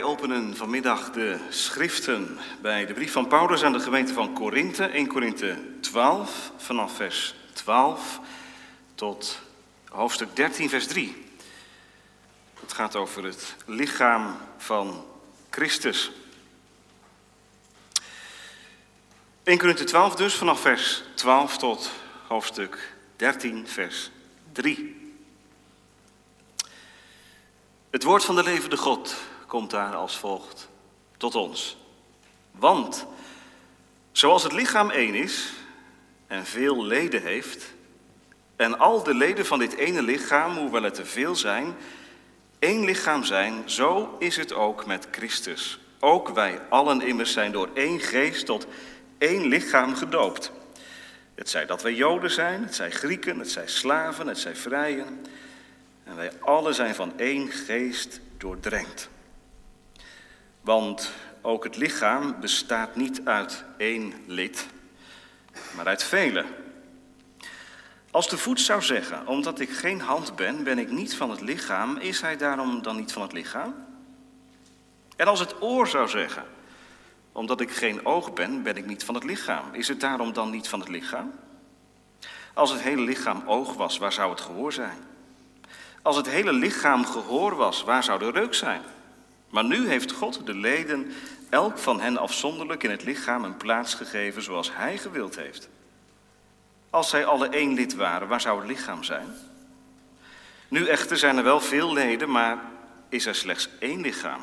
Wij openen vanmiddag de schriften bij de brief van Paulus aan de gemeente van Korinthe, 1 Korinthe 12, vanaf vers 12 tot hoofdstuk 13, vers 3. Het gaat over het lichaam van Christus. 1 Korinthe 12 dus, vanaf vers 12 tot hoofdstuk 13, vers 3. Het woord van de levende God komt daar als volgt tot ons. Want zoals het lichaam één is en veel leden heeft, en al de leden van dit ene lichaam, hoewel het er veel zijn, één lichaam zijn, zo is het ook met Christus. Ook wij allen immers zijn door één geest tot één lichaam gedoopt. Het zij dat wij Joden zijn, het zij Grieken, het zij slaven, het zij vrijen. En wij allen zijn van één geest doordrenkt. Want ook het lichaam bestaat niet uit één lid, maar uit vele. Als de voet zou zeggen, omdat ik geen hand ben, ben ik niet van het lichaam, is hij daarom dan niet van het lichaam? En als het oor zou zeggen, omdat ik geen oog ben, ben ik niet van het lichaam, is het daarom dan niet van het lichaam? Als het hele lichaam oog was, waar zou het gehoor zijn? Als het hele lichaam gehoor was, waar zou de reuk zijn? Maar nu heeft God de leden, elk van hen afzonderlijk in het lichaam, een plaats gegeven zoals Hij gewild heeft. Als zij alle één lid waren, waar zou het lichaam zijn? Nu echter zijn er wel veel leden, maar is er slechts één lichaam.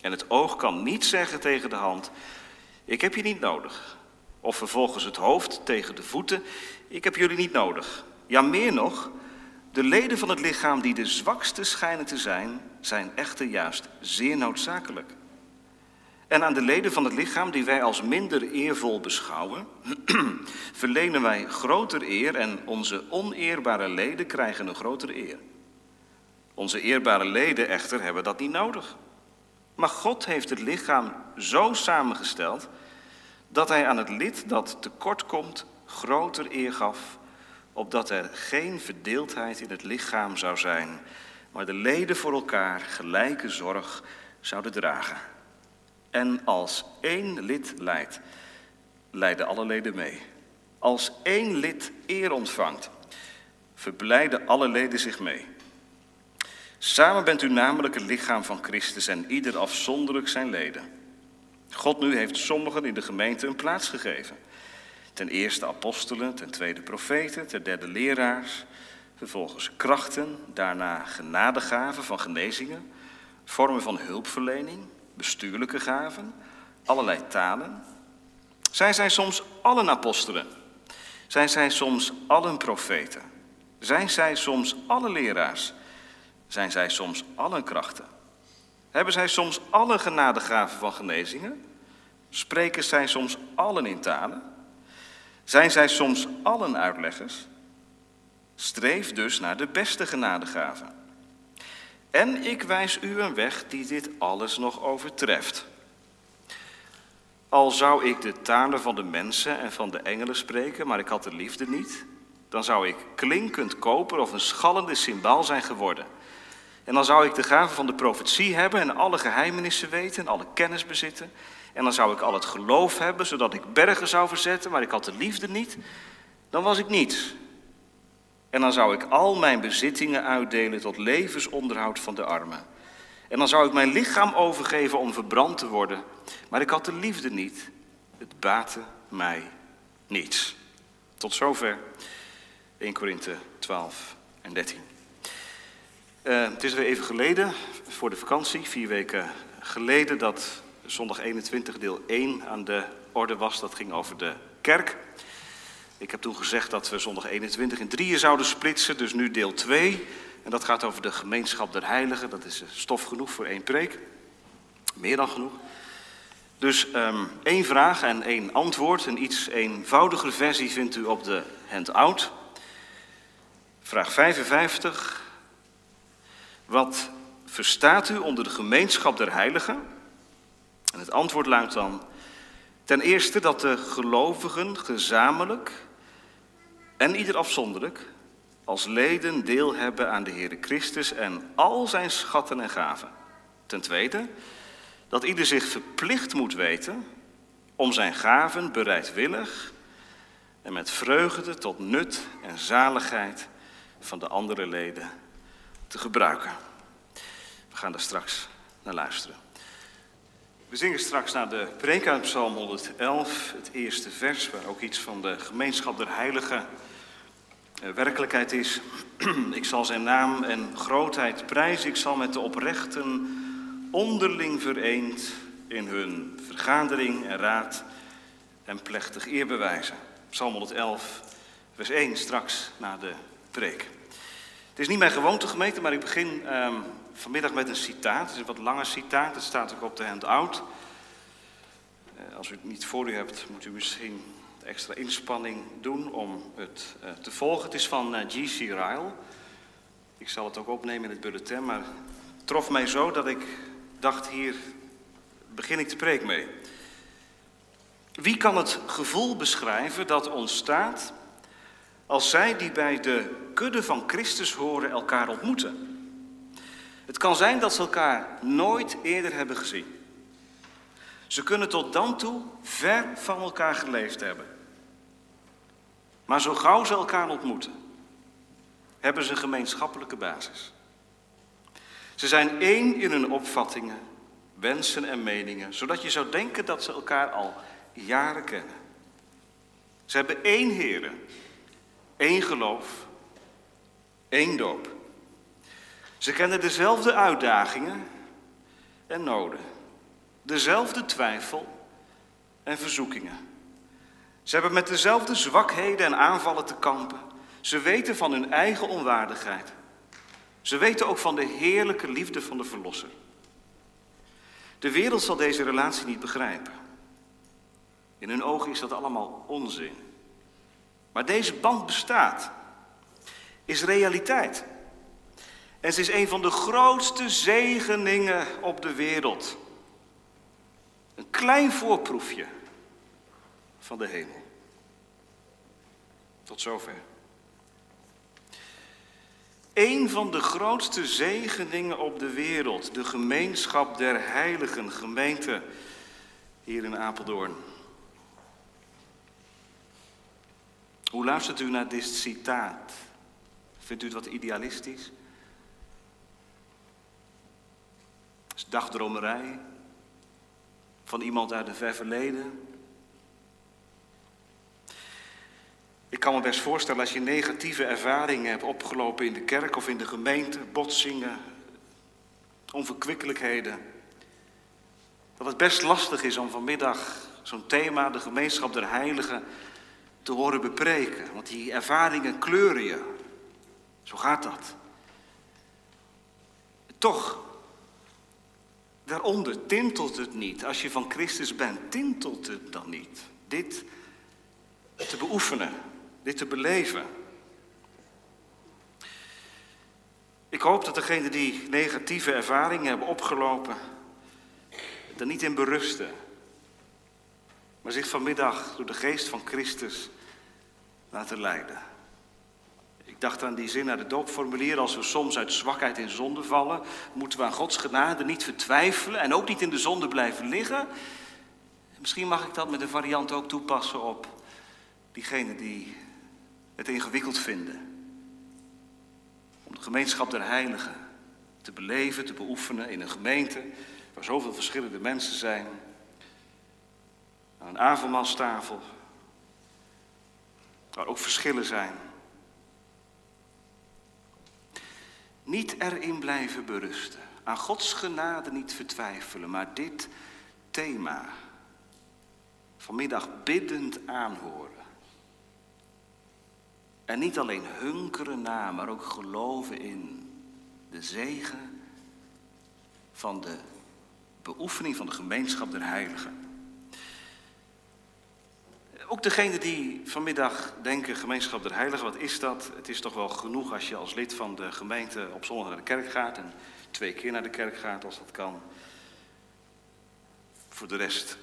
En het oog kan niet zeggen tegen de hand: Ik heb je niet nodig. Of vervolgens het hoofd tegen de voeten: Ik heb jullie niet nodig. Ja, meer nog. De leden van het lichaam die de zwakste schijnen te zijn, zijn echter juist zeer noodzakelijk. En aan de leden van het lichaam die wij als minder eervol beschouwen, verlenen wij groter eer en onze oneerbare leden krijgen een grotere eer. Onze eerbare leden echter hebben dat niet nodig. Maar God heeft het lichaam zo samengesteld dat hij aan het lid dat tekort komt groter eer gaf opdat er geen verdeeldheid in het lichaam zou zijn, maar de leden voor elkaar gelijke zorg zouden dragen. En als één lid leidt, leiden alle leden mee. Als één lid eer ontvangt, verblijden alle leden zich mee. Samen bent u namelijk het lichaam van Christus en ieder afzonderlijk zijn leden. God nu heeft sommigen in de gemeente een plaats gegeven. Ten eerste apostelen, ten tweede profeten, ten derde leraars, vervolgens krachten, daarna genadegaven van genezingen, vormen van hulpverlening, bestuurlijke gaven, allerlei talen. Zijn zij soms allen apostelen? Zijn zij soms allen profeten? Zijn zij soms alle leraars? Zijn zij soms allen krachten? Hebben zij soms alle genadegaven van genezingen? Spreken zij soms allen in talen? Zijn zij soms allen uitleggers? Streef dus naar de beste genadegaven. En ik wijs u een weg die dit alles nog overtreft. Al zou ik de talen van de mensen en van de engelen spreken, maar ik had de liefde niet, dan zou ik klinkend koper of een schallende symbaal zijn geworden. En dan zou ik de gave van de profetie hebben en alle geheimenissen weten en alle kennis bezitten. En dan zou ik al het geloof hebben, zodat ik bergen zou verzetten, maar ik had de liefde niet. Dan was ik niets. En dan zou ik al mijn bezittingen uitdelen tot levensonderhoud van de armen. En dan zou ik mijn lichaam overgeven om verbrand te worden. Maar ik had de liefde niet. Het baatte mij niets. Tot zover 1 Korinthe 12 en 13. Uh, het is weer even geleden, voor de vakantie, vier weken geleden, dat zondag 21 deel 1 aan de orde was. Dat ging over de kerk. Ik heb toen gezegd dat we zondag 21 in drieën zouden splitsen, dus nu deel 2. En dat gaat over de gemeenschap der heiligen. Dat is stof genoeg voor één preek. Meer dan genoeg. Dus um, één vraag en één antwoord. Een iets eenvoudigere versie vindt u op de handout. Vraag 55. Wat verstaat u onder de gemeenschap der heiligen? En het antwoord luidt dan: ten eerste dat de gelovigen gezamenlijk en ieder afzonderlijk als leden deel hebben aan de Heere Christus en al zijn schatten en gaven. Ten tweede dat ieder zich verplicht moet weten om zijn gaven bereidwillig en met vreugde tot nut en zaligheid van de andere leden te gebruiken. We gaan daar straks naar luisteren. We zingen straks naar de preek uit Psalm 111, het eerste vers, waar ook iets van de gemeenschap der heiligen eh, werkelijkheid is. Ik zal zijn naam en grootheid prijzen, ik zal met de oprechten onderling vereend in hun vergadering en raad en plechtig eer bewijzen. Psalm 111, vers 1, straks na de preek. Het is niet mijn gewoonte gemeente, maar ik begin ehm, vanmiddag met een citaat. Het is een wat langer citaat, het staat ook op de handout. Uh, als u het niet voor u hebt, moet u misschien extra inspanning doen om het uh, te volgen. Het is van eh, G.C. Ryle. Ik zal het ook opnemen in het bulletin, maar het trof mij zo dat ik dacht, hier begin ik te preek mee. Wie kan het gevoel beschrijven dat ontstaat als zij die bij de kudde van Christus horen elkaar ontmoeten? Het kan zijn dat ze elkaar nooit eerder hebben gezien. Ze kunnen tot dan toe ver van elkaar geleefd hebben. Maar zo gauw ze elkaar ontmoeten, hebben ze een gemeenschappelijke basis. Ze zijn één in hun opvattingen, wensen en meningen, zodat je zou denken dat ze elkaar al jaren kennen. Ze hebben één Heer, één geloof, één doop. Ze kennen dezelfde uitdagingen en noden, dezelfde twijfel en verzoekingen. Ze hebben met dezelfde zwakheden en aanvallen te kampen. Ze weten van hun eigen onwaardigheid. Ze weten ook van de heerlijke liefde van de Verlosser. De wereld zal deze relatie niet begrijpen. In hun ogen is dat allemaal onzin. Maar deze band bestaat, is realiteit. En ze is een van de grootste zegeningen op de wereld. Een klein voorproefje van de hemel. Tot zover. Een van de grootste zegeningen op de wereld, de gemeenschap der heiligen gemeente hier in Apeldoorn. Hoe luistert u naar dit citaat? Vindt u het wat idealistisch? Dagdromerij van iemand uit een ver verleden? Ik kan me best voorstellen als je negatieve ervaringen hebt opgelopen in de kerk of in de gemeente, botsingen, onverkwikkelijkheden, dat het best lastig is om vanmiddag zo'n thema, de gemeenschap der heiligen, te horen bepreken. Want die ervaringen kleuren je. Zo gaat dat. Toch, daaronder tintelt het niet. Als je van Christus bent, tintelt het dan niet. Dit te beoefenen, dit te beleven. Ik hoop dat degenen die negatieve ervaringen hebben opgelopen, er niet in berusten, maar zich vanmiddag door de geest van Christus laten leiden. Ik dacht aan die zin uit het doopformulier, als we soms uit zwakheid in zonde vallen, moeten we aan Gods genade niet vertwijfelen en ook niet in de zonde blijven liggen. Misschien mag ik dat met een variant ook toepassen op diegenen die het ingewikkeld vinden. Om de gemeenschap der heiligen te beleven, te beoefenen in een gemeente waar zoveel verschillende mensen zijn. Aan een avondmaalstafel, waar ook verschillen zijn. Niet erin blijven berusten. Aan Gods genade niet vertwijfelen, maar dit thema vanmiddag biddend aanhoren. En niet alleen hunkeren na, maar ook geloven in de zegen van de beoefening van de gemeenschap der heiligen. Ook degene die vanmiddag denken, gemeenschap der heiligen, wat is dat? Het is toch wel genoeg als je als lid van de gemeente op zondag naar de kerk gaat en twee keer naar de kerk gaat als dat kan. Voor de rest,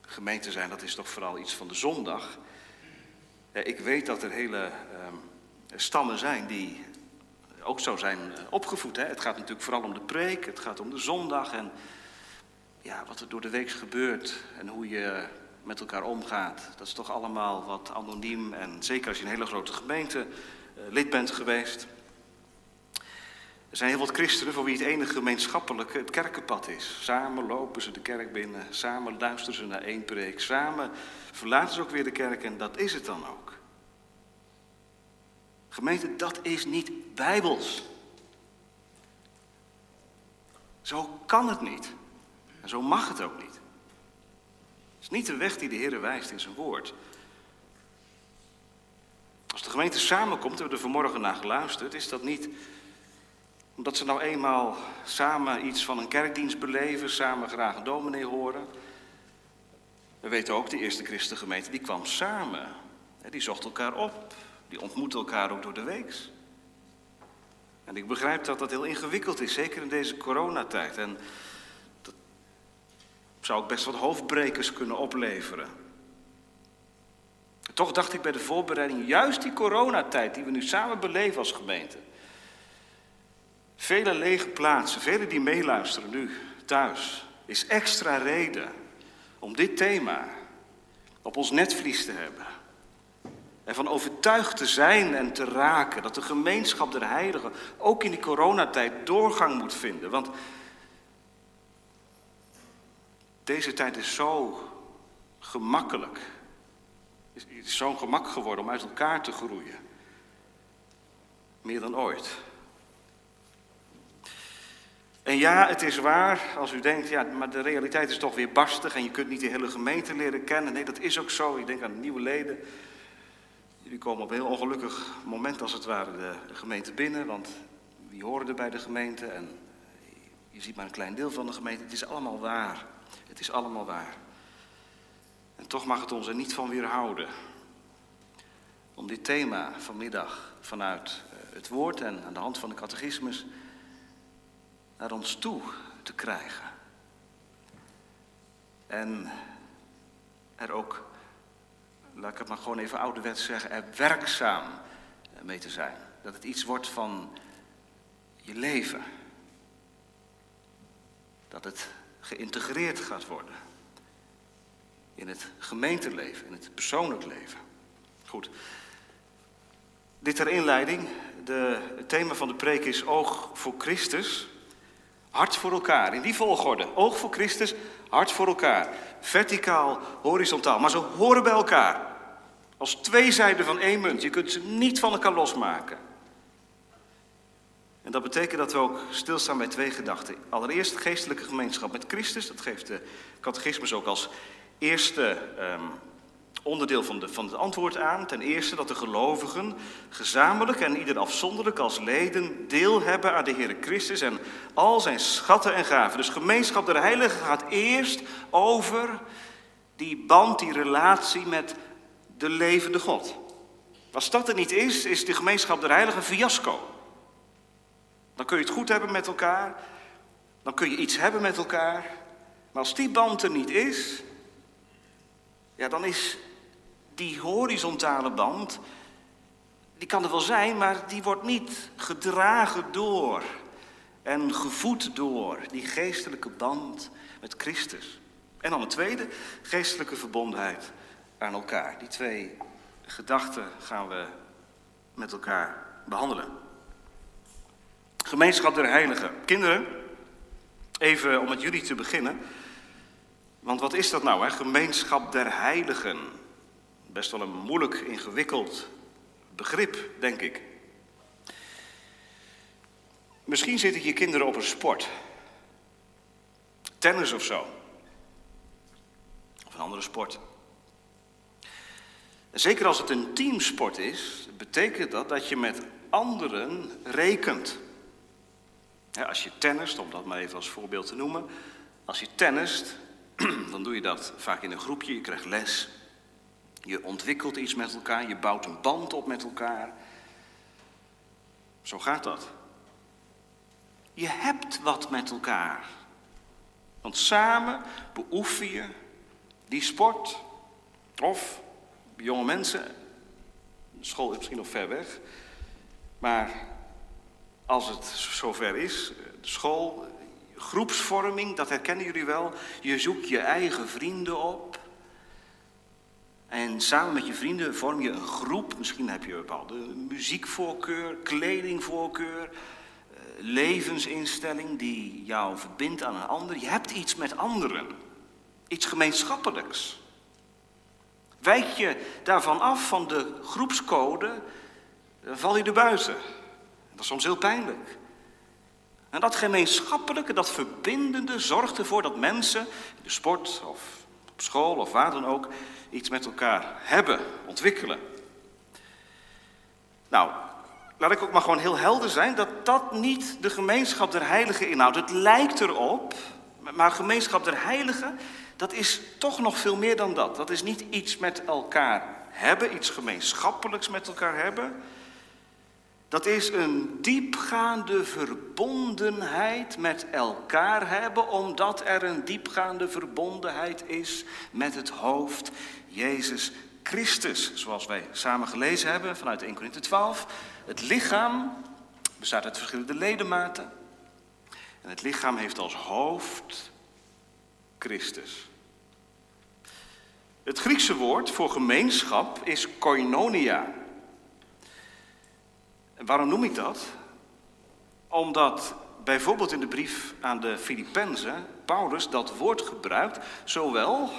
gemeente zijn, dat is toch vooral iets van de zondag. Ik weet dat er hele ehm, stammen zijn die ook zo zijn eh, opgevoed. Het gaat natuurlijk vooral om de preek, het gaat om de zondag en ja, wat er door de week gebeurt en hoe je met elkaar omgaat. Dat is toch allemaal wat anoniem en zeker als je een hele grote gemeente uh, lid bent geweest. Er zijn heel wat christenen voor wie het enige gemeenschappelijke het kerkenpad is. Samen lopen ze de kerk binnen, samen luisteren ze naar één preek, samen verlaten ze ook weer de kerk en dat is het dan ook. Gemeente, dat is niet bijbels. Zo kan het niet. En zo mag het ook niet. Het is niet de weg die de Heer wijst in zijn woord. Als de gemeente samenkomt, hebben we er vanmorgen naar geluisterd, is dat niet omdat ze nou eenmaal samen iets van een kerkdienst beleven, samen graag een dominee horen. We weten ook, de eerste christengemeente, die kwam samen. Die zocht elkaar op, die ontmoeten elkaar ook door de weeks. En ik begrijp dat dat heel ingewikkeld is, zeker in deze coronatijd. En zou ook best wat hoofdbrekers kunnen opleveren. Toch dacht ik bij de voorbereiding, juist die coronatijd die we nu samen beleven als gemeente. Vele lege plaatsen, velen die meeluisteren nu thuis, is extra reden om dit thema op ons netvlies te hebben. Ervan overtuigd te zijn en te raken dat de gemeenschap der heiligen ook in die coronatijd doorgang moet vinden. Want deze tijd is zo gemakkelijk. Het is zo'n gemak geworden om uit elkaar te groeien. Meer dan ooit. En ja, het is waar als u denkt, ja, maar de realiteit is toch weer barstig en je kunt niet de hele gemeente leren kennen. Nee, dat is ook zo. Ik denk aan nieuwe leden. Jullie komen op een heel ongelukkig moment als het ware de, gemeente binnen, want wie horen er bij de gemeente en je ziet maar een klein deel van de gemeente. Het is allemaal waar. Het is allemaal waar. En toch mag het ons er niet van weerhouden om dit thema vanmiddag vanuit eh, het woord en aan de hand van de catechismus naar ons toe te krijgen. En er ook laat ik het maar gewoon even ouderwets zeggen, er werkzaam mee te zijn. Dat het iets wordt van je leven. Dat het geïntegreerd gaat worden in het gemeenteleven, in het persoonlijk leven. Goed. Dit ter inleiding. De, het thema van de preek is oog voor Christus, hart voor elkaar. In die volgorde. Oog voor Christus, hart voor elkaar. Verticaal, horizontaal. Maar ze horen bij elkaar. Als twee zijden van één munt. Je kunt ze niet van elkaar losmaken. En dat betekent dat we ook stilstaan bij twee gedachten. Allereerst geestelijke gemeenschap met Christus. Dat geeft de catechismus ook als eerste um, onderdeel van, de, van het antwoord aan. Ten eerste dat de gelovigen gezamenlijk en ieder afzonderlijk als leden deel hebben aan de Heer Christus en al zijn schatten en gaven. Dus gemeenschap der heiligen gaat eerst over die band, die relatie met de levende God. Als dat er niet is, is de gemeenschap der heiligen een fiasco. Dan kun je het goed hebben met elkaar, dan kun je iets hebben met elkaar, maar als die band er niet is, ja, dan is die horizontale band, die kan er wel zijn, maar die wordt niet gedragen door en gevoed door die geestelijke band met Christus. En dan een tweede, geestelijke verbondenheid aan elkaar. Die twee gedachten gaan we met elkaar behandelen. Gemeenschap der Heiligen. Kinderen, even om met jullie te beginnen. Want wat is dat nou, hè? Gemeenschap der Heiligen. Best wel een moeilijk, ingewikkeld begrip, denk ik. Misschien zitten je kinderen op een sport. Tennis of zo. Of een andere sport. Zeker als het een teamsport is, betekent dat dat je met anderen rekent. Als je tennist, om dat maar even als voorbeeld te noemen. Als je tennist, dan doe je dat vaak in een groepje, je krijgt les. Je ontwikkelt iets met elkaar, je bouwt een band op met elkaar. Zo gaat dat. Je hebt wat met elkaar. Want samen beoefen je die sport. Of jonge mensen, school is misschien nog ver weg, maar als het zover is, de school, groepsvorming, dat herkennen jullie wel. Je zoekt je eigen vrienden op. En samen met je vrienden vorm je een groep. Misschien heb je een bepaalde muziekvoorkeur, kledingvoorkeur, eh, levensinstelling die jou verbindt aan een ander. Je hebt iets met anderen, iets gemeenschappelijks. Wijk je daarvan af van de groepscode, dan val je er buiten. Dat is soms heel pijnlijk. En dat gemeenschappelijke, dat verbindende, zorgt ervoor dat mensen in de sport of op school of waar dan ook iets met elkaar hebben, ontwikkelen. Nou, laat ik ook maar gewoon heel helder zijn dat dat niet de gemeenschap der heiligen inhoudt. Het lijkt erop, maar gemeenschap der heiligen, dat is toch nog veel meer dan dat. Dat is niet iets met elkaar hebben, iets gemeenschappelijks met elkaar hebben. Dat is een diepgaande verbondenheid met elkaar hebben, omdat er een diepgaande verbondenheid is met het hoofd Jezus Christus. Zoals wij samen gelezen hebben vanuit 1 Corinthië 12. Het lichaam bestaat uit verschillende ledematen. En het lichaam heeft als hoofd Christus. Het Griekse woord voor gemeenschap is koinonia. Waarom noem ik dat? Omdat bijvoorbeeld in de brief aan de Filippenzen Paulus dat woord gebruikt, zowel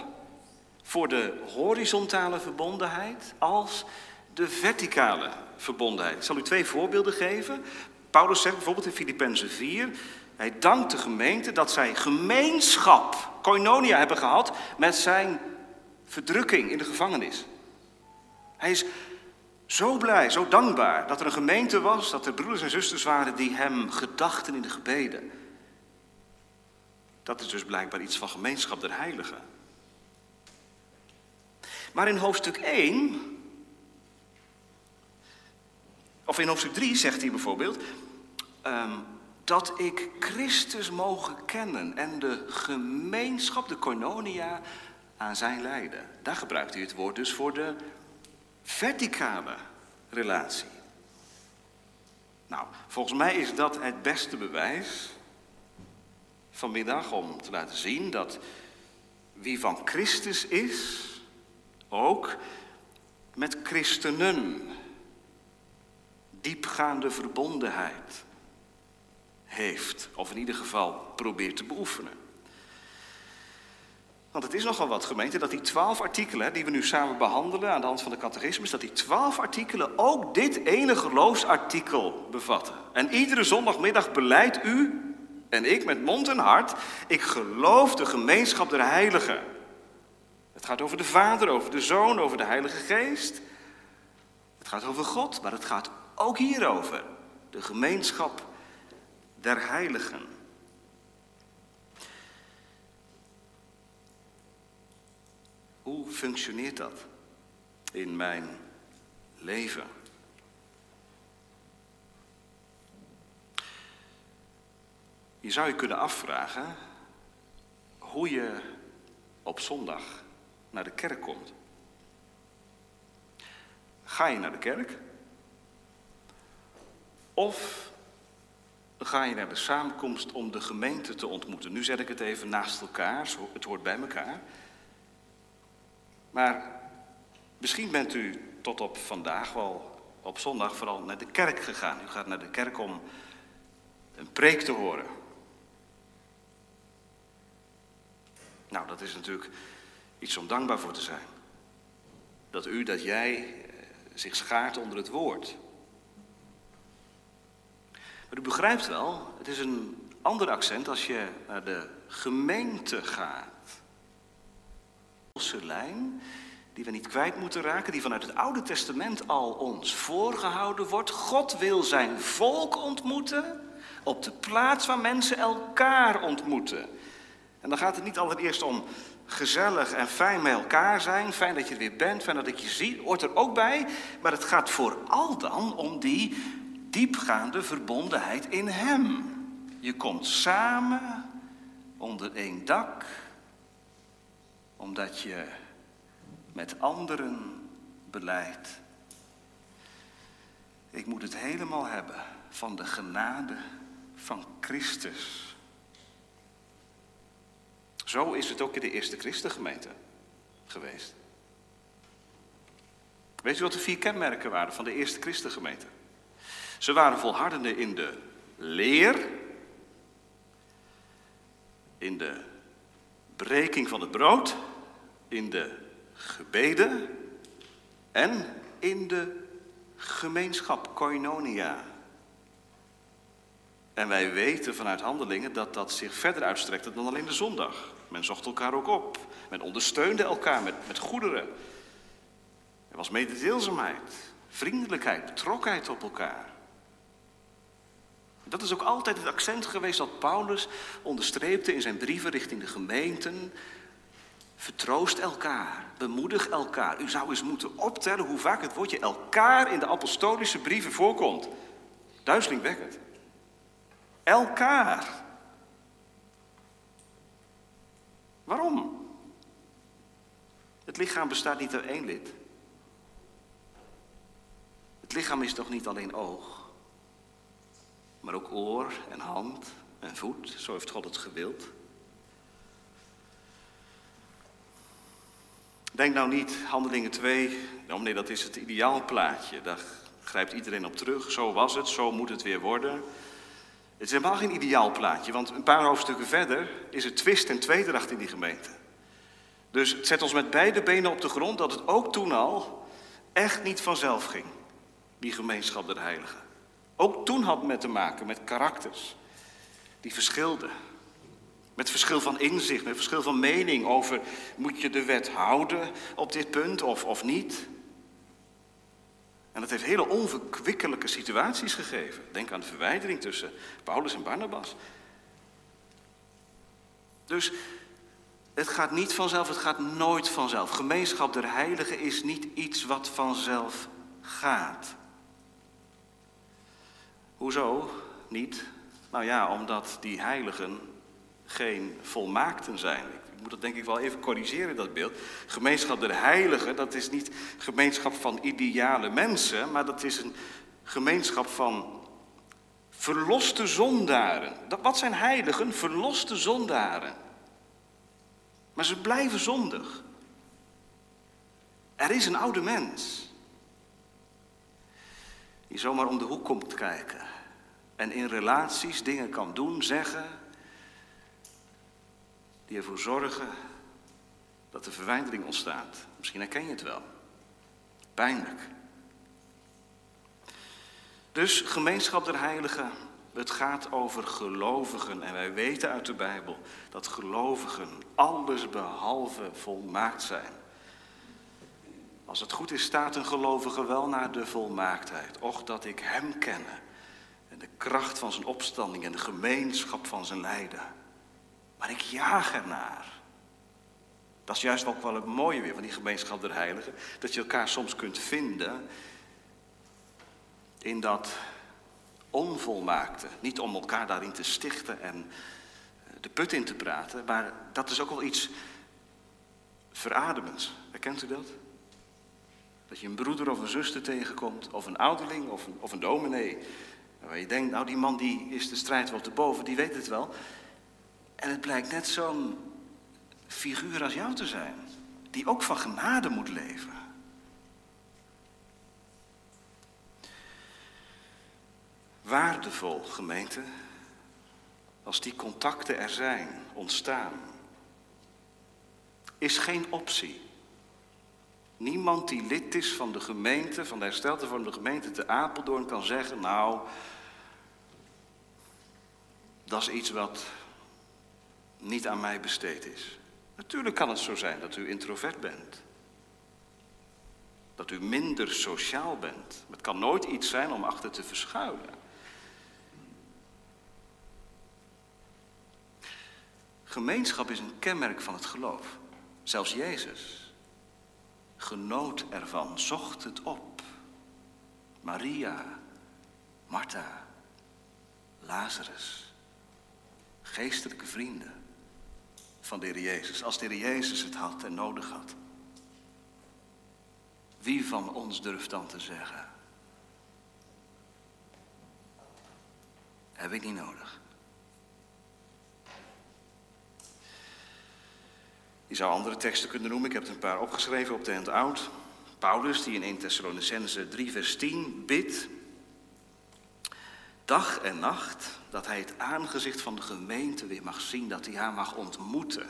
voor de horizontale verbondenheid als de verticale verbondenheid. Ik zal u twee voorbeelden geven. Paulus zegt bijvoorbeeld in Filippenzen 4, hij dankt de gemeente dat zij gemeenschap, koinonia, hebben gehad met zijn verdrukking in de gevangenis. Hij is zo blij, zo dankbaar dat er een gemeente was, dat er broeders en zusters waren die hem gedachten in de gebeden. Dat is dus blijkbaar iets van gemeenschap der heiligen. Maar in hoofdstuk 1, of in hoofdstuk 3 zegt hij bijvoorbeeld, um, dat ik Christus mogen kennen en de gemeenschap, de koinonia, aan zijn lijden. Daar gebruikt hij het woord dus voor de verticale relatie. Nou, volgens mij is dat het beste bewijs vanmiddag om te laten zien dat wie van Christus is, ook met christenen diepgaande verbondenheid heeft, of in ieder geval probeert te beoefenen. Want het is nogal wat gemeente dat die twaalf artikelen die we nu samen behandelen aan de hand van de catechismus, dat die twaalf artikelen ook dit ene geloofsartikel bevatten. En iedere zondagmiddag beleidt u en ik met mond en hart, ik geloof de gemeenschap der heiligen. Het gaat over de Vader, over de Zoon, over de Heilige Geest. Het gaat over God, maar het gaat ook hierover. De gemeenschap der heiligen. Hoe functioneert dat in mijn leven? Je zou je kunnen afvragen hoe je op zondag naar de kerk komt. Ga je naar de kerk? Of ga je naar de samenkomst om de gemeente te ontmoeten? Nu zet ik het even naast elkaar, het hoort bij elkaar. Maar misschien bent u tot op vandaag wel op zondag vooral naar de kerk gegaan. U gaat naar de kerk om een preek te horen. Nou, dat is natuurlijk iets om dankbaar voor te zijn. Dat u, dat jij eh, zich schaart onder het woord. Maar u begrijpt wel, het is een ander accent als je naar de gemeente gaat. Lijn die we niet kwijt moeten raken, die vanuit het Oude Testament al ons voorgehouden wordt. God wil zijn volk ontmoeten op de plaats waar mensen elkaar ontmoeten. En dan gaat het niet allereerst om gezellig en fijn met elkaar zijn. Fijn dat je er weer bent, fijn dat ik je zie. Hoort er ook bij. Maar het gaat vooral dan om die diepgaande verbondenheid in Hem. Je komt samen onder één dak, omdat je met anderen beleidt. Ik moet het helemaal hebben van de genade van Christus. Zo is het ook in de eerste christengemeente geweest. Weet u wat de vier kenmerken waren van de eerste christengemeente? Ze waren volhardende in de leer, in de breking van het brood, in de gebeden en in de gemeenschap, koinonia. En wij weten vanuit handelingen dat dat zich verder uitstrekte dan alleen de zondag. Men zocht elkaar ook op. Men ondersteunde elkaar met, met goederen. Er was mededeelzaamheid, vriendelijkheid, betrokkenheid op elkaar. Dat is ook altijd het accent geweest dat Paulus onderstreepte in zijn brieven richting de gemeenten. Vertroost elkaar, bemoedig elkaar. U zou eens moeten optellen hoe vaak het woordje elkaar in de apostolische brieven voorkomt. Duizelingwekkend. Elkaar. Waarom? Het lichaam bestaat niet uit één lid. Het lichaam is toch niet alleen oog, maar ook oor en hand en voet. Zo heeft God het gewild. Denk nou niet, handelingen 2, nou nee, dat is het ideaalplaatje. Daar grijpt iedereen op terug. Zo was het, zo moet het weer worden. Het is helemaal geen ideaalplaatje, want een paar hoofdstukken verder is het twist en tweedracht in die gemeente. Dus het zet ons met beide benen op de grond dat het ook toen al echt niet vanzelf ging, die gemeenschap der heiligen. Ook toen had men te maken met karakters die verschilden. Met verschil van inzicht, met verschil van mening over moet je de wet houden op dit punt of, of niet. En dat heeft hele onverkwikkelijke situaties gegeven. Denk aan de verwijdering tussen Paulus en Barnabas. Dus het gaat niet vanzelf, het gaat nooit vanzelf. Gemeenschap der heiligen is niet iets wat vanzelf gaat. Hoezo niet? Nou ja, omdat die heiligen geen volmaakten zijn. Ik moet dat denk ik wel even corrigeren, dat beeld. Gemeenschap der heiligen, dat is niet gemeenschap van ideale mensen, maar dat is een gemeenschap van verloste zondaren. Wat zijn heiligen? Verloste zondaren. Maar ze blijven zondig. Er is een oude mens. Die zomaar om de hoek komt kijken. En in relaties dingen kan doen, zeggen. Die ervoor zorgen dat er verwijdering ontstaat. Misschien herken je het wel. Pijnlijk. Dus gemeenschap der heiligen, het gaat over gelovigen. En wij weten uit de Bijbel dat gelovigen alles behalve volmaakt zijn. Als het goed is, staat een gelovige wel naar de volmaaktheid. Och, dat ik hem kenne. En de kracht van zijn opstanding en de gemeenschap van zijn lijden. Maar ik jaag ernaar. Dat is juist ook wel het mooie weer van die gemeenschap der heiligen. Dat je elkaar soms kunt vinden in dat onvolmaakte. Niet om elkaar daarin te stichten en de put in te praten, maar dat is ook wel iets verademends. Herkent u dat? Dat je een broeder of een zuster tegenkomt, of een ouderling of een, of een dominee. Waar je denkt, nou die man die is de strijd wel te boven, die weet het wel. En het blijkt net zo'n figuur als jou te zijn, die ook van genade moet leven. Waardevol, gemeente, als die contacten er zijn, ontstaan, is geen optie. Niemand die lid is van de gemeente, van de herstelde van de gemeente te Apeldoorn kan zeggen, nou, dat is iets wat niet aan mij besteed is. Natuurlijk kan het zo zijn dat u introvert bent. Dat u minder sociaal bent. het kan nooit iets zijn om achter te verschuilen. Gemeenschap is een kenmerk van het geloof. Zelfs Jezus genoot ervan, zocht het op. Maria, Martha, Lazarus, geestelijke vrienden van de Jezus. Als de Jezus het had en nodig had. Wie van ons durft dan te zeggen? Heb ik niet nodig. Je zou andere teksten kunnen noemen. Ik heb er een paar opgeschreven op de handout. Paulus, die in 1 Thessalonicense 3, vers 10 bidt Dag en nacht, dat hij het aangezicht van de gemeente weer mag zien, dat hij haar mag ontmoeten.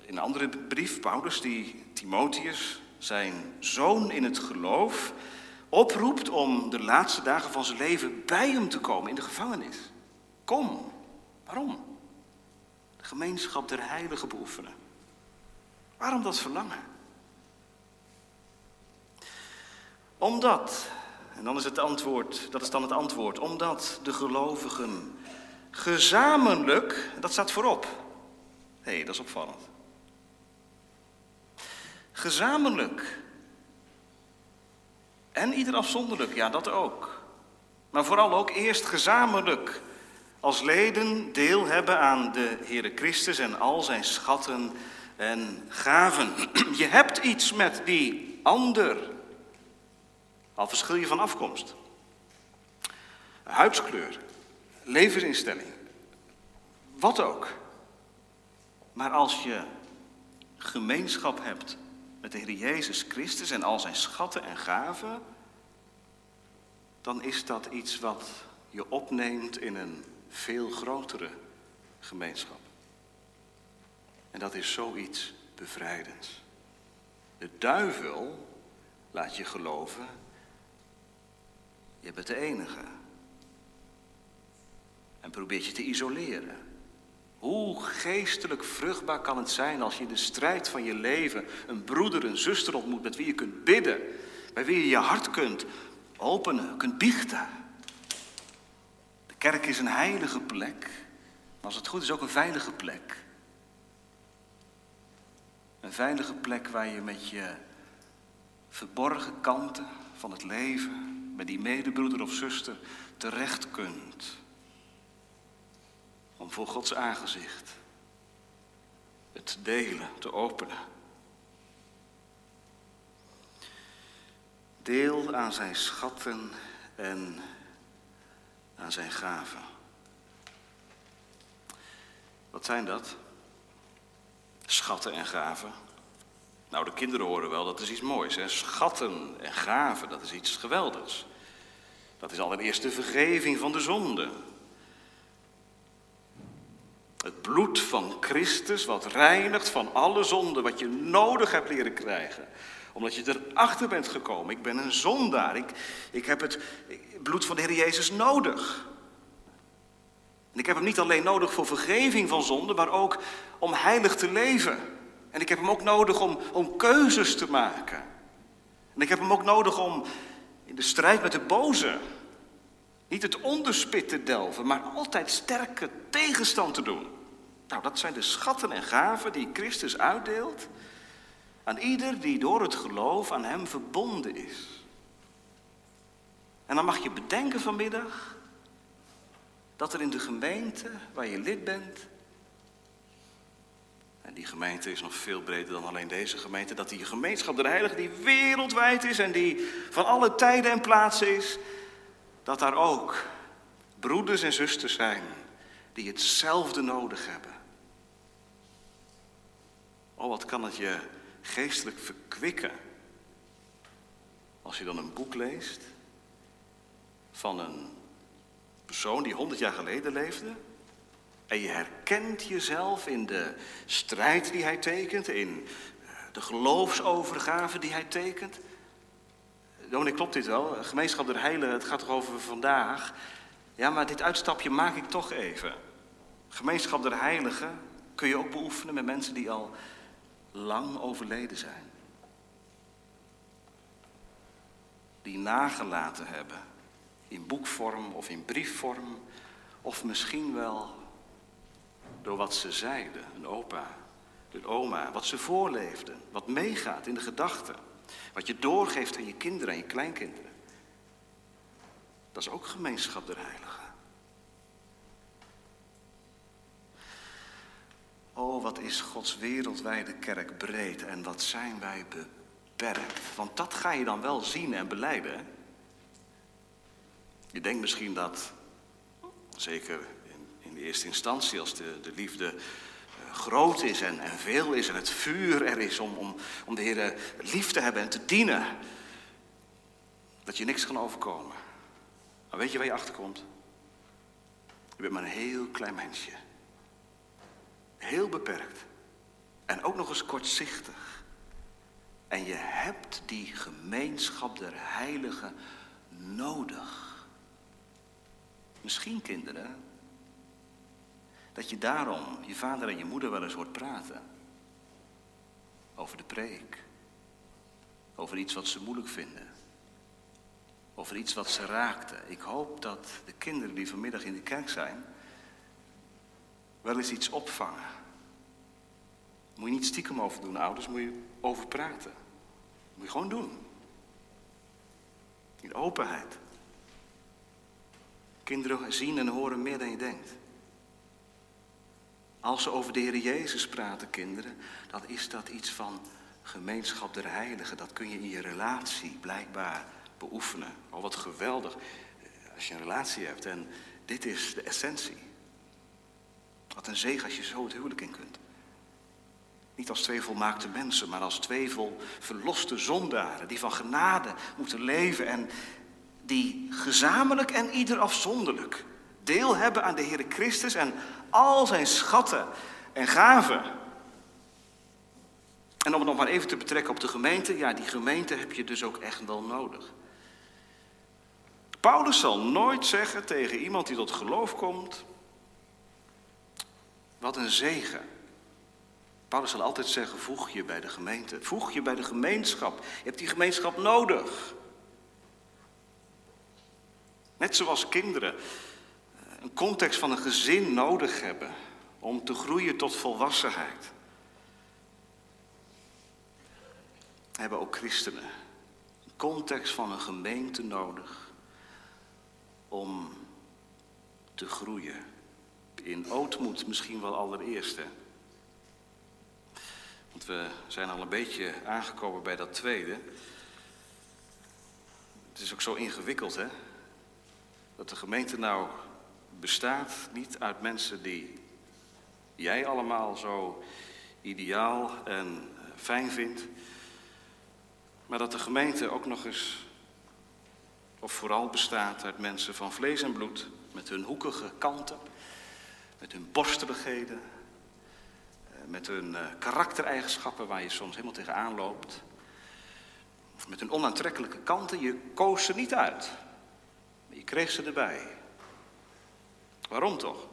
In een andere brief, Paulus, die Timotheus, zijn zoon in het geloof, oproept om de laatste dagen van zijn leven bij hem te komen in de gevangenis. Kom. Waarom? De gemeenschap der heiligen beoefenen. Waarom dat verlangen? Omdat, en dan is het antwoord, dat is dan het antwoord, omdat de gelovigen gezamenlijk, dat staat voorop. Hé, hey, dat is opvallend. Gezamenlijk. En ieder afzonderlijk, ja dat ook. Maar vooral ook eerst gezamenlijk als leden deel hebben aan de Heere Christus en al zijn schatten en gaven. Je hebt iets met die ander, al verschil je van afkomst, huidskleur, levensinstelling, wat ook. Maar als je gemeenschap hebt met de Heer Jezus Christus en al zijn schatten en gaven, dan is dat iets wat je opneemt in een veel grotere gemeenschap. En dat is zoiets bevrijdends. De duivel laat je geloven, je bent de enige. En probeert je te isoleren. Hoe geestelijk vruchtbaar kan het zijn als je in de strijd van je leven een broeder, een zuster ontmoet met wie je kunt bidden, bij wie je je hart kunt openen, kunt biechten. Kerk is een heilige plek. Maar als het goed is ook een veilige plek. Een veilige plek waar je met je verborgen kanten van het leven, met die medebroeder of zuster, terecht kunt. Om voor Gods aangezicht het delen, te openen. Deel aan zijn schatten en aan zijn gaven. Wat zijn dat? Schatten en gaven. Nou, de kinderen horen wel, dat is iets moois. Hè? Schatten en gaven, dat is iets geweldigs. Dat is allereerst de vergeving van de zonde. Het bloed van Christus, wat reinigt van alle zonde, wat je nodig hebt leren krijgen omdat je erachter bent gekomen. Ik ben een zondaar. Ik, ik heb het bloed van de Heer Jezus nodig. En ik heb hem niet alleen nodig voor vergeving van zonde, maar ook om heilig te leven. En ik heb hem ook nodig om, om keuzes te maken. En ik heb hem ook nodig om in de strijd met de boze niet het onderspit te delven, maar altijd sterke tegenstand te doen. Nou, dat zijn de schatten en gaven die Christus uitdeelt aan ieder die door het geloof aan Hem verbonden is. En dan mag je bedenken vanmiddag dat er in de gemeente waar je lid bent, en die gemeente is nog veel breder dan alleen deze gemeente, dat die gemeenschap der heiligen die wereldwijd is en die van alle tijden en plaatsen is, dat daar ook broeders en zusters zijn die hetzelfde nodig hebben. Oh, wat kan het je geestelijk verkwikken. Als je dan een boek leest van een persoon die honderd jaar geleden leefde. En je herkent jezelf in de strijd die hij tekent, in eh, de geloofsovergave die hij tekent. Klopt dit wel? Gemeenschap der Heilen, het gaat toch over vandaag? Ja, maar dit uitstapje maak ik toch even. Gemeenschap der Heiligen kun je ook beoefenen met mensen die al lang overleden zijn. Die nagelaten hebben in boekvorm of in briefvorm, of misschien wel door wat ze zeiden, een opa, een oma, wat ze voorleefden, wat meegaat in de gedachten, wat je doorgeeft aan je kinderen en je kleinkinderen. Dat is ook gemeenschap der heiligen. Oh, wat is Gods wereldwijde kerk breed en wat zijn wij beperkt. Want dat ga je dan wel zien en beleiden. Je denkt misschien dat Zeker de eerste instantie als de, de liefde eh, groot is en, en veel is en het vuur er is om, om, om de Heer lief te hebben en te dienen. Dat je niks kan overkomen. Maar weet je waar je achterkomt? Je bent maar een heel klein mensje. Heel beperkt. En ook nog eens kortzichtig. En je hebt die gemeenschap der heiligen nodig. Misschien kinderen, dat je daarom je vader en je moeder wel eens hoort praten. Over de preek. Over iets wat ze moeilijk vinden. Over iets wat ze raakte. Ik hoop dat de kinderen die vanmiddag in de kerk zijn, wel eens iets opvangen. Moet je niet stiekem over doen, ouders, moet je over praten. Moet je gewoon doen. In openheid. Kinderen zien en horen meer dan je denkt. Als ze over de Heer Jezus praten, kinderen, dan is dat iets van gemeenschap der heiligen. Dat kun je in je relatie blijkbaar beoefenen. Oh, wat geweldig als je een relatie hebt. En dit is de essentie. Wat een zegen als je zo het huwelijk in kunt. Niet als twee volmaakte mensen, maar als twee vol verloste zondaren. Die van genade moeten leven en die gezamenlijk en ieder afzonderlijk deel hebben aan de Heer Christus en al zijn schatten en gaven. En om het nog maar even te betrekken op de gemeente, ja, die gemeente heb je dus ook echt wel nodig. Paulus zal nooit zeggen tegen iemand die tot geloof komt, wat een zegen. Paulus zal altijd zeggen, voeg je bij de gemeente, voeg je bij de gemeenschap. Je hebt die gemeenschap nodig. Net zoals kinderen een context van een gezin nodig hebben om te groeien tot volwassenheid. Hebben ook christenen een context van een gemeente nodig om te groeien. In ootmoed misschien wel allereerst. Want we zijn al een beetje aangekomen bij dat tweede. Het is ook zo ingewikkeld, hè? Dat de gemeente nou bestaat niet uit mensen die jij allemaal zo ideaal en fijn vindt. Maar dat de gemeente ook nog eens, of vooral bestaat uit mensen van vlees en bloed, met hun hoekige kanten, met hun borsteligheden, eh, met hun eh, karaktereigenschappen waar je soms helemaal tegenaan loopt, met hun onaantrekkelijke kanten. Je koos ze niet uit, maar je kreeg ze erbij. Waarom toch?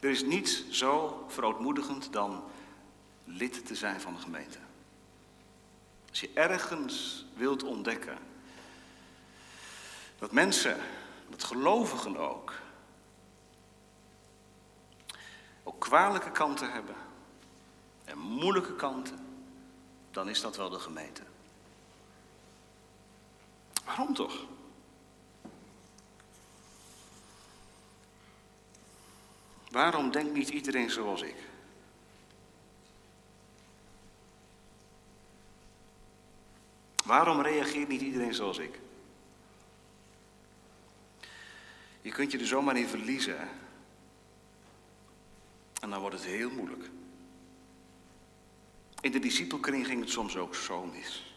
Er is niets zo verootmoedigend dan lid te zijn van de gemeente. Als je ergens wilt ontdekken dat mensen, dat gelovigen ook, ook kwalijke kanten hebben en moeilijke kanten, dan is dat wel de gemeente. Waarom toch? Waarom denkt niet iedereen zoals ik? Waarom reageert niet iedereen zoals ik? Je kunt je er zomaar in verliezen. En dan wordt het heel moeilijk. In de discipelkring ging het soms ook zo mis.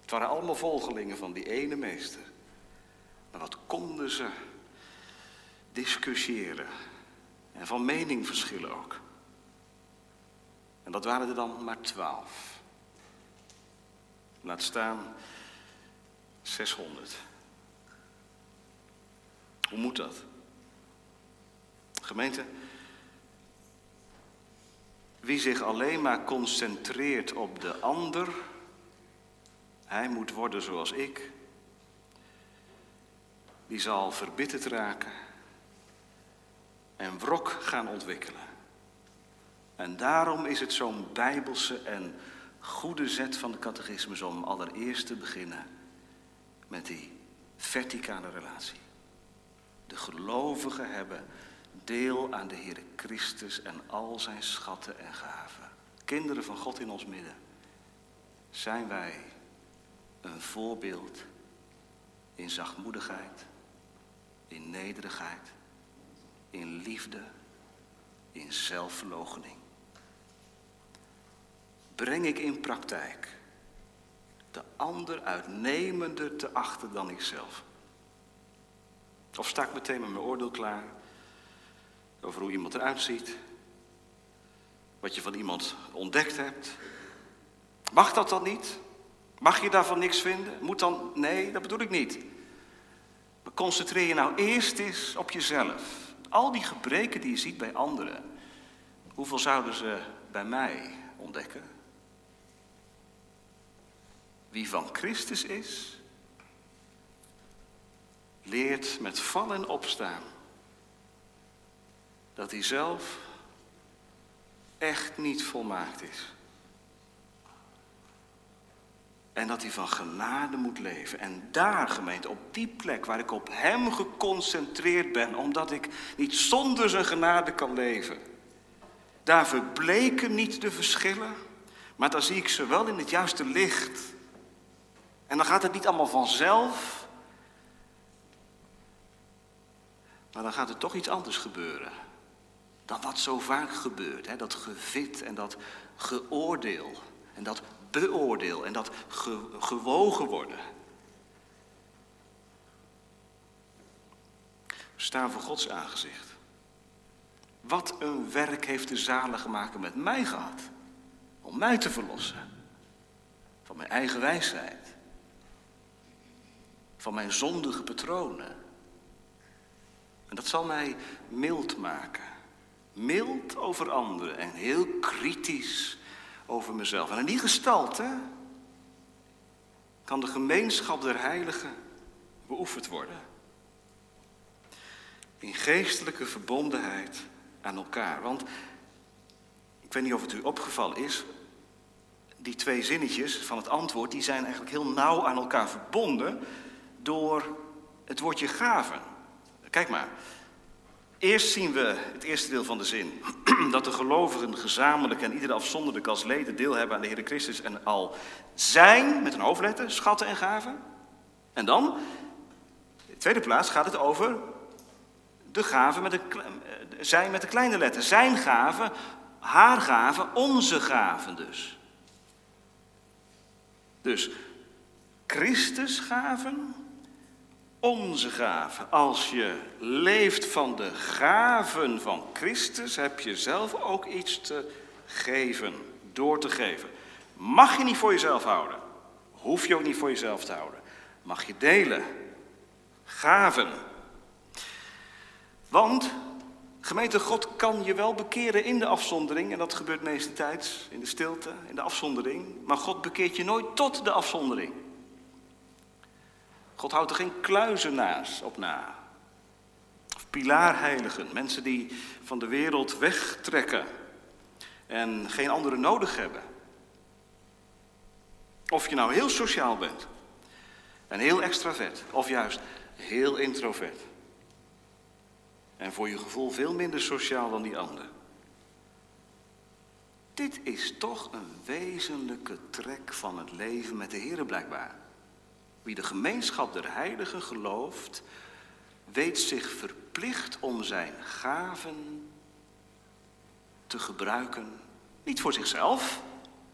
Het waren allemaal volgelingen van die ene meester. Maar wat konden ze discussiëren? En van mening verschillen ook. En dat waren er dan maar twaalf. Laat staan 600. Hoe moet dat? Gemeente, wie zich alleen maar concentreert op de ander, hij moet worden zoals ik, die zal verbitterd raken en wrok gaan ontwikkelen. En daarom is het zo'n bijbelse en goede zet van de catechismus om allereerst te beginnen met die verticale relatie. De gelovigen hebben deel aan de Heere Christus en al zijn schatten en gaven. Kinderen van God in ons midden, zijn wij een voorbeeld in zachtmoedigheid, in nederigheid, in liefde, in zelfverloochening. Breng ik in praktijk de ander uitnemender te achten dan ikzelf? Of sta ik meteen met mijn oordeel klaar over hoe iemand eruit ziet, wat je van iemand ontdekt hebt? Mag dat dan niet? Mag je daarvan niks vinden? Moet dan? Nee, dat bedoel ik niet. Maar concentreer je nou eerst eens op jezelf. Al die gebreken die je ziet bij anderen, hoeveel zouden ze bij mij ontdekken? Wie van Christus is, leert met vallen en opstaan dat hij zelf echt niet volmaakt is. En dat hij van genade moet leven. En daar, gemeente, op die plek waar ik op hem geconcentreerd ben, omdat ik niet zonder zijn genade kan leven. Daar verbleken niet de verschillen, maar dan zie ik ze wel in het juiste licht. En dan gaat het niet allemaal vanzelf, maar dan gaat er toch iets anders gebeuren. Dan wat zo vaak gebeurt, hè? dat gevit en dat geoordeel en dat beoordeel en dat gewogen worden. Staan voor Gods aangezicht. Wat een werk heeft de zalige maken met mij gehad. Om mij te verlossen. Van mijn eigen wijsheid. Van mijn zondige patronen. En dat zal mij mild maken. Mild over anderen en heel kritisch over mezelf. En in die gestalte kan de gemeenschap der heiligen beoefend worden. In geestelijke verbondenheid aan elkaar. Want ik weet niet of het u opgevallen is, die twee zinnetjes van het antwoord, die zijn eigenlijk heel nauw aan elkaar verbonden door het woordje gaven. Kijk maar, Eerst zien we het eerste deel van de zin. Dat de gelovigen gezamenlijk en ieder afzonderlijk als leden deel hebben aan de Heer Christus en al zijn, met een hoofdletter, schatten en gaven. En dan, in de tweede plaats gaat het over de gaven met een, zijn met de kleine letter. Zijn gaven, haar gaven, onze gaven dus. Dus Christus gaven, onze gaven. Als je leeft van de gaven van Christus, heb je zelf ook iets te geven, door te geven. Mag je niet voor jezelf houden. Hoef je ook niet voor jezelf te houden. Mag je delen. Gaven. Want, gemeente God kan je wel bekeren in de afzondering. En dat gebeurt meestentijds in de stilte, in de afzondering. Maar God bekeert je nooit tot de afzondering. God houdt er geen kluizenaars op na. Of pilaarheiligen, mensen die van de wereld wegtrekken en geen anderen nodig hebben. Of je nou heel sociaal bent en heel extravert, of juist heel introvert. En voor je gevoel veel minder sociaal dan die ander. Dit is toch een wezenlijke trek van het leven met de Heer blijkbaar. Wie de gemeenschap der heiligen gelooft, weet zich verplicht om zijn gaven te gebruiken. Niet voor zichzelf,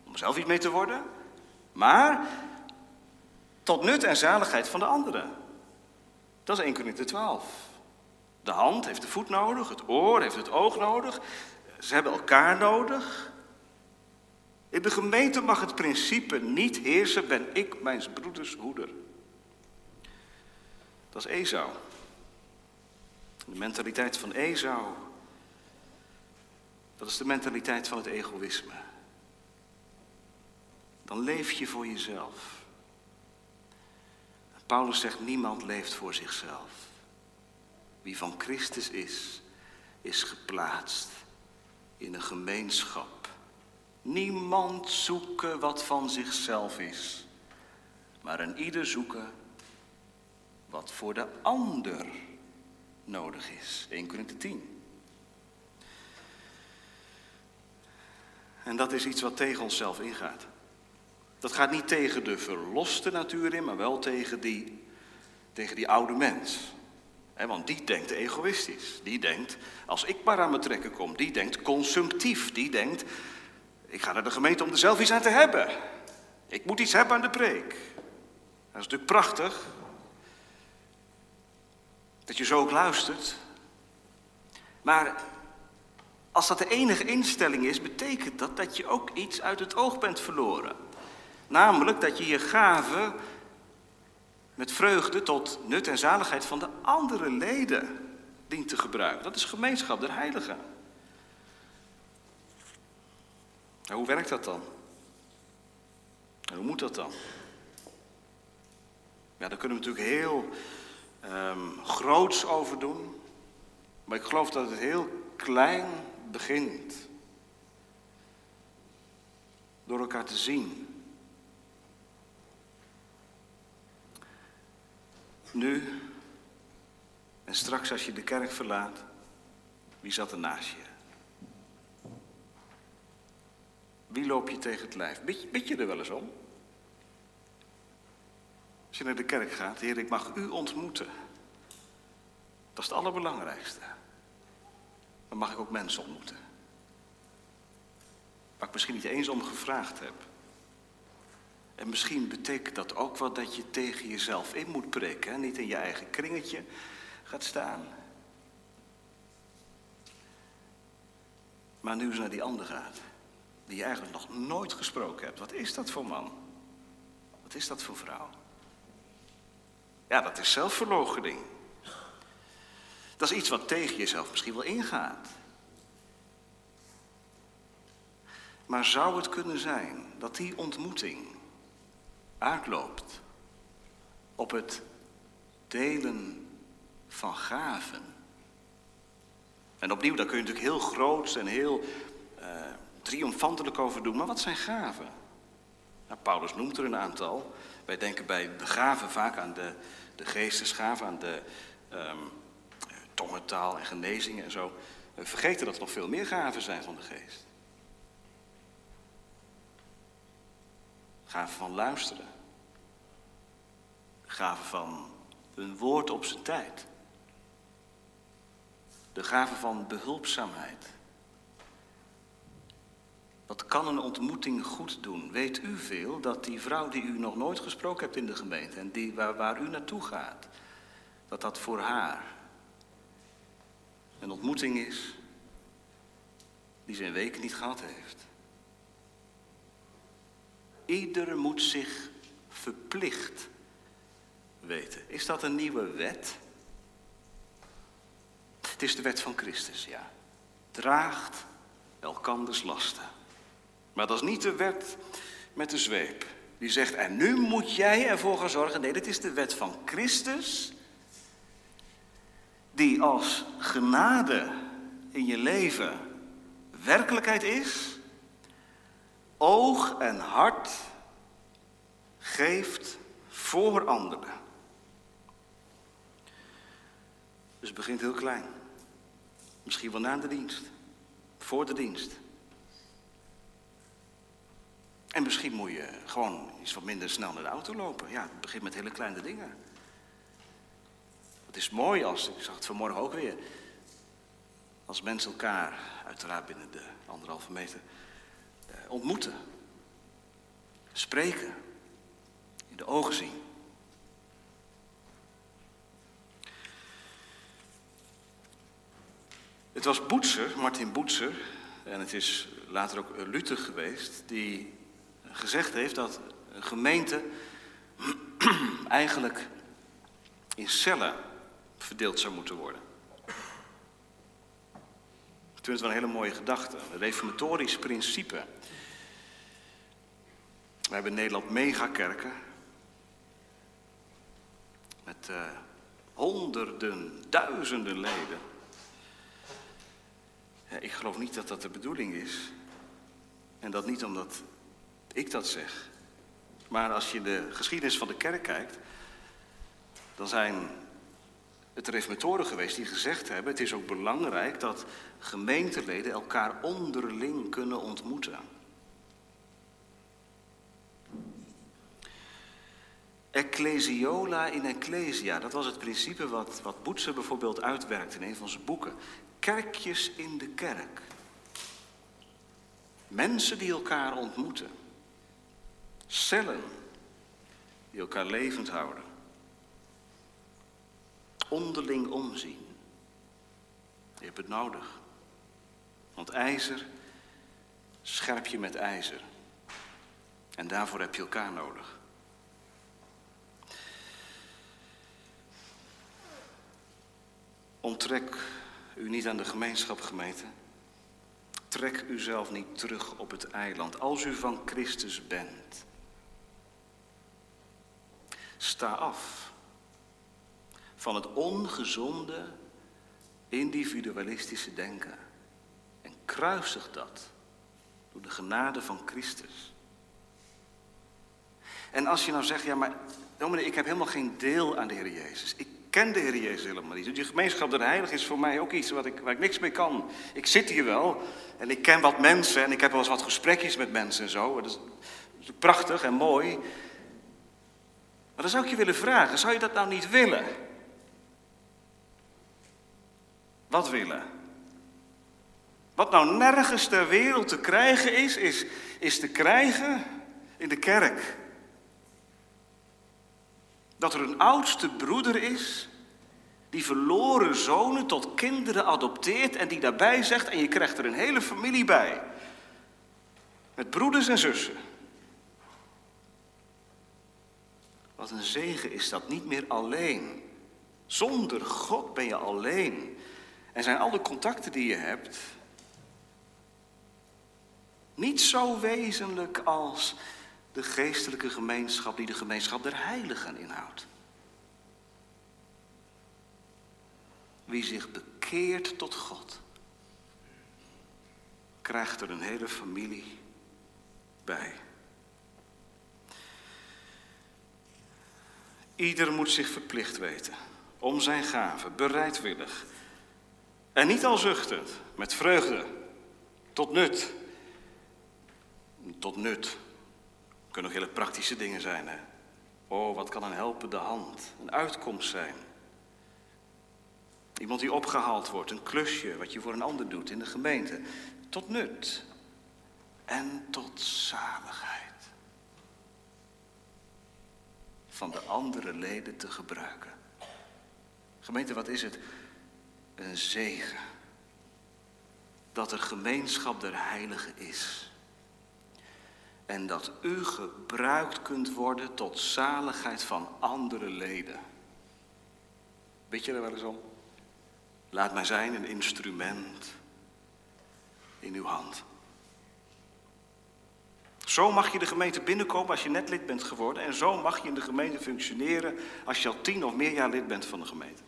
om zelf iets mee te worden, maar tot nut en zaligheid van de anderen. Dat is 1 Corinthië 12. De hand heeft de voet nodig, het oor heeft het oog nodig. Ze hebben elkaar nodig. In de gemeente mag het principe niet heersen, ben ik mijn broeders hoeder. Dat is Esau. De mentaliteit van Esau, dat is de mentaliteit van het egoïsme. Dan leef je voor jezelf. Paulus zegt, niemand leeft voor zichzelf. Wie van Christus is, is geplaatst in een gemeenschap Niemand zoeken wat van zichzelf is, maar een ieder zoeken wat voor de ander nodig is. 1 Korinthe 10. En dat is iets wat tegen onszelf ingaat. Dat gaat niet tegen de verloste natuur in, maar wel tegen die, tegen die oude mens. want die denkt egoïstisch. Die denkt, als ik maar aan mijn trekken kom. Die denkt consumptief. Die denkt, ik ga naar de gemeente om er zelf iets aan te hebben. Ik moet iets hebben aan de preek. Dat is natuurlijk prachtig. Dat je zo ook luistert. Maar als dat de enige instelling is, betekent dat dat je ook iets uit het oog bent verloren. Namelijk dat je je gave met vreugde tot nut en zaligheid van de andere leden dient te gebruiken. Dat is gemeenschap der heiligen. Hoe werkt dat dan? En hoe moet dat dan? Ja, daar kunnen we natuurlijk heel um, groots over doen. Maar ik geloof dat het heel klein begint. Door elkaar te zien. Nu en straks als je de kerk verlaat, wie zat er naast je? Wie loop je tegen het lijf? Bid, je er wel eens om? Als je naar de kerk gaat, Heer, ik mag u ontmoeten. Dat is het allerbelangrijkste. Maar mag ik ook mensen ontmoeten? Waar ik misschien niet eens om gevraagd heb. En misschien betekent dat ook wel dat je tegen jezelf in moet prikken. Niet in je eigen kringetje gaat staan. Maar nu eens naar die ander gaat. Die je eigenlijk nog nooit gesproken hebt. Wat is dat voor man? Wat is dat voor vrouw? Ja, dat is zelfverloochening. Dat is iets wat tegen jezelf misschien wel ingaat. Maar zou het kunnen zijn dat die ontmoeting uitloopt op het delen van gaven? En opnieuw, daar kun je natuurlijk heel groot en heel triomfantelijk over doen. Maar wat zijn gaven? Nou, Paulus noemt er een aantal. Wij denken bij de gaven vaak aan de, de geestesgaven, aan de um, tongentaal en genezingen en zo. We vergeten dat er nog veel meer gaven zijn van de geest. Gaven van luisteren. Gaven van een woord op zijn tijd. De gave van behulpzaamheid. Wat kan een ontmoeting goed doen? Weet u veel dat die vrouw die u nog nooit gesproken hebt in de gemeente en die, waar, waar u naartoe gaat, dat dat voor haar een ontmoeting is die ze in weken niet gehad heeft? Ieder moet zich verplicht weten. Is dat een nieuwe wet? Het is de wet van Christus, ja. Draagt elkanders lasten. Maar dat is niet de wet met de zweep. Die zegt, en nu moet jij ervoor gaan zorgen. Nee, dit is de wet van Christus. Die als genade in je leven werkelijkheid is. Oog en hart geeft voor anderen. Dus het begint heel klein. Misschien wel na de dienst. Voor de dienst. En misschien moet je gewoon iets wat minder snel naar de auto lopen. Ja, het begint met hele kleine dingen. Het is mooi als, ik zag het vanmorgen ook weer, als mensen elkaar, uiteraard binnen de anderhalve meter, eh, ontmoeten. Spreken. In de ogen zien. Het was Boetser, Martin Boetser, en het is later ook Luther geweest, die gezegd heeft dat een gemeente eigenlijk in cellen verdeeld zou moeten worden. Ik vind het wel een hele mooie gedachte. Een reformatorisch principe. We hebben in Nederland megakerken. Met uh, honderden, duizenden leden. Ja, ik geloof niet dat dat de bedoeling is. En dat niet omdat ik dat zeg. Maar als je de geschiedenis van de kerk kijkt, dan zijn het reformatoren geweest die gezegd hebben: het is ook belangrijk dat gemeenteleden elkaar onderling kunnen ontmoeten. Ecclesiola in ecclesia, dat was het principe wat, wat Boetser bijvoorbeeld uitwerkt in een van zijn boeken. Kerkjes in de kerk. Mensen die elkaar ontmoeten. Cellen die elkaar levend houden. Onderling omzien. Je hebt het nodig. Want ijzer scherp je met ijzer. En daarvoor heb je elkaar nodig. Onttrek u niet aan de gemeenschap, gemeente. Trek uzelf niet terug op het eiland als u van Christus bent. Sta af van het ongezonde individualistische denken en kruisig dat door de genade van Christus. En als je nou zegt, ja maar dominee, ik heb helemaal geen deel aan de Heer Jezus. Ik ken de Heer Jezus helemaal niet. Die gemeenschap der heilig is voor mij ook iets wat ik, waar ik niks mee kan. Ik zit hier wel en ik ken wat mensen en ik heb wel eens wat gesprekjes met mensen en zo. Dat is prachtig en mooi. Maar dan zou ik je willen vragen, zou je dat nou niet willen? Wat willen? Wat nou nergens ter wereld te krijgen is, is, is te krijgen in de kerk. Dat er een oudste broeder is die verloren zonen tot kinderen adopteert en die daarbij zegt, en je krijgt er een hele familie bij. Met broeders en zussen. Wat een zegen is dat, niet meer alleen. Zonder God ben je alleen. En zijn al de contacten die je hebt niet zo wezenlijk als de geestelijke gemeenschap die de gemeenschap der heiligen inhoudt. Wie zich bekeert tot God, krijgt er een hele familie bij. Ieder moet zich verplicht weten om zijn gave, bereidwillig. En niet al zuchtend, met vreugde, tot nut. Tot nut. Kunnen ook hele praktische dingen zijn. Hè? Oh, wat kan een helpende hand, een uitkomst zijn. Iemand die opgehaald wordt, een klusje wat je voor een ander doet in de gemeente. Tot nut en tot zaligheid. Van de andere leden te gebruiken. Gemeente, wat is het? Een zegen. Dat er gemeenschap der heiligen is. En dat u gebruikt kunt worden tot zaligheid van andere leden. Weet je er wel eens om? Laat mij zijn een instrument in uw hand. Zo mag je de gemeente binnenkomen als je net lid bent geworden. En zo mag je in de gemeente functioneren als je al tien of meer jaar lid bent van de gemeente.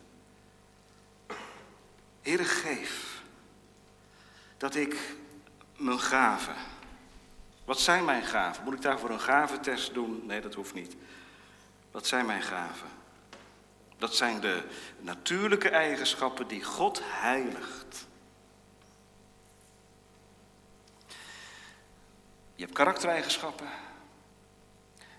Heere, geef dat ik mijn gaven wat zijn mijn gaven? Moet ik daarvoor een gaventest doen? Nee, dat hoeft niet. Wat zijn mijn gaven? Dat zijn de natuurlijke eigenschappen die God heiligt. Je hebt karaktereigenschappen.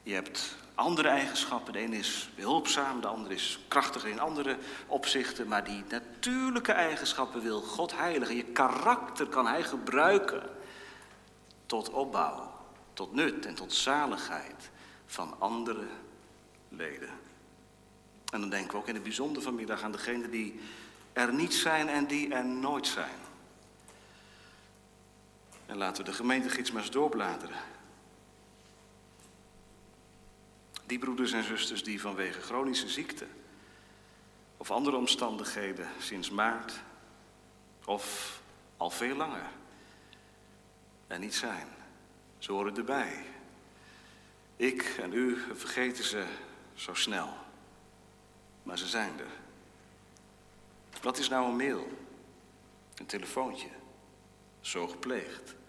Je hebt andere eigenschappen. De ene is behulpzaam, de andere is krachtiger in andere opzichten. Maar die natuurlijke eigenschappen wil God heiligen. Je karakter kan Hij gebruiken tot opbouw, tot nut en tot zaligheid van andere leden. En dan denken we ook in het bijzonder vanmiddag aan degenen die er niet zijn en die er nooit zijn. En laten we de gemeentegids maar eens doorbladeren. Die broeders en zusters die vanwege chronische ziekte of andere omstandigheden sinds maart of al veel langer en niet zijn. Ze horen erbij. Ik en u vergeten ze zo snel. Maar ze zijn er. Wat is nou een mail? Een telefoontje. Zo gepleegd.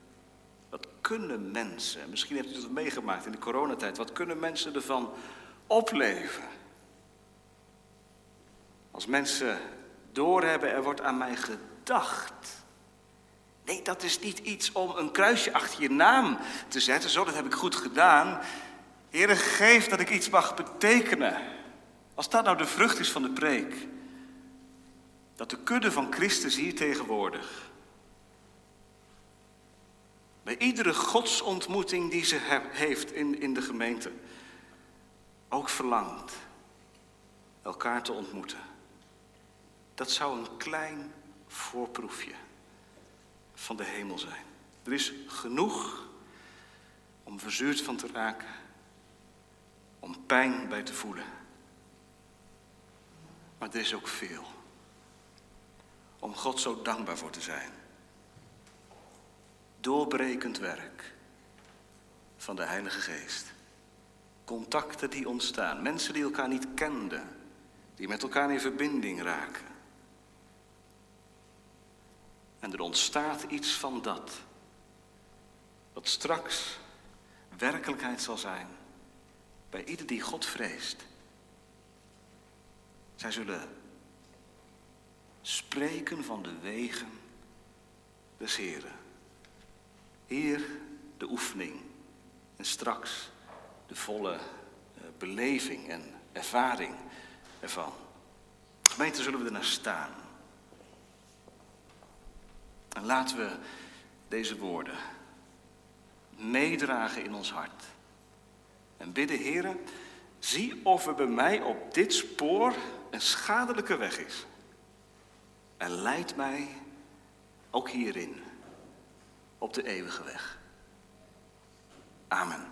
Kunnen mensen, misschien hebt u het meegemaakt in de coronatijd, wat kunnen mensen ervan opleven? Als mensen doorhebben, er wordt aan mij gedacht. Nee, dat is niet iets om een kruisje achter je naam te zetten. Zo, dat heb ik goed gedaan. Heere, geef dat ik iets mag betekenen. Als dat nou de vrucht is van de preek. Dat de kudde van Christus hier tegenwoordig. Bij iedere godsontmoeting die ze heeft in, in de gemeente. Ook verlangt elkaar te ontmoeten. Dat zou een klein voorproefje van de hemel zijn. Er is genoeg om verzuurd van te raken, om pijn bij te voelen. Maar er is ook veel om God zo dankbaar voor te zijn. Doorbrekend werk van de Heilige Geest. Contacten die ontstaan, mensen die elkaar niet kenden, die met elkaar in verbinding raken. En er ontstaat iets van dat, wat straks werkelijkheid zal zijn bij ieder die God vreest. Zij zullen spreken van de wegen des Heren. Hier de oefening en straks de volle eh, beleving en ervaring ervan. Gemeente, zullen we er naar staan. En laten we deze woorden meedragen in ons hart. En bidden, heren, zie of er bij mij op dit spoor een schadelijke weg is. En leid mij ook hierin op de eeuwige weg. Amen.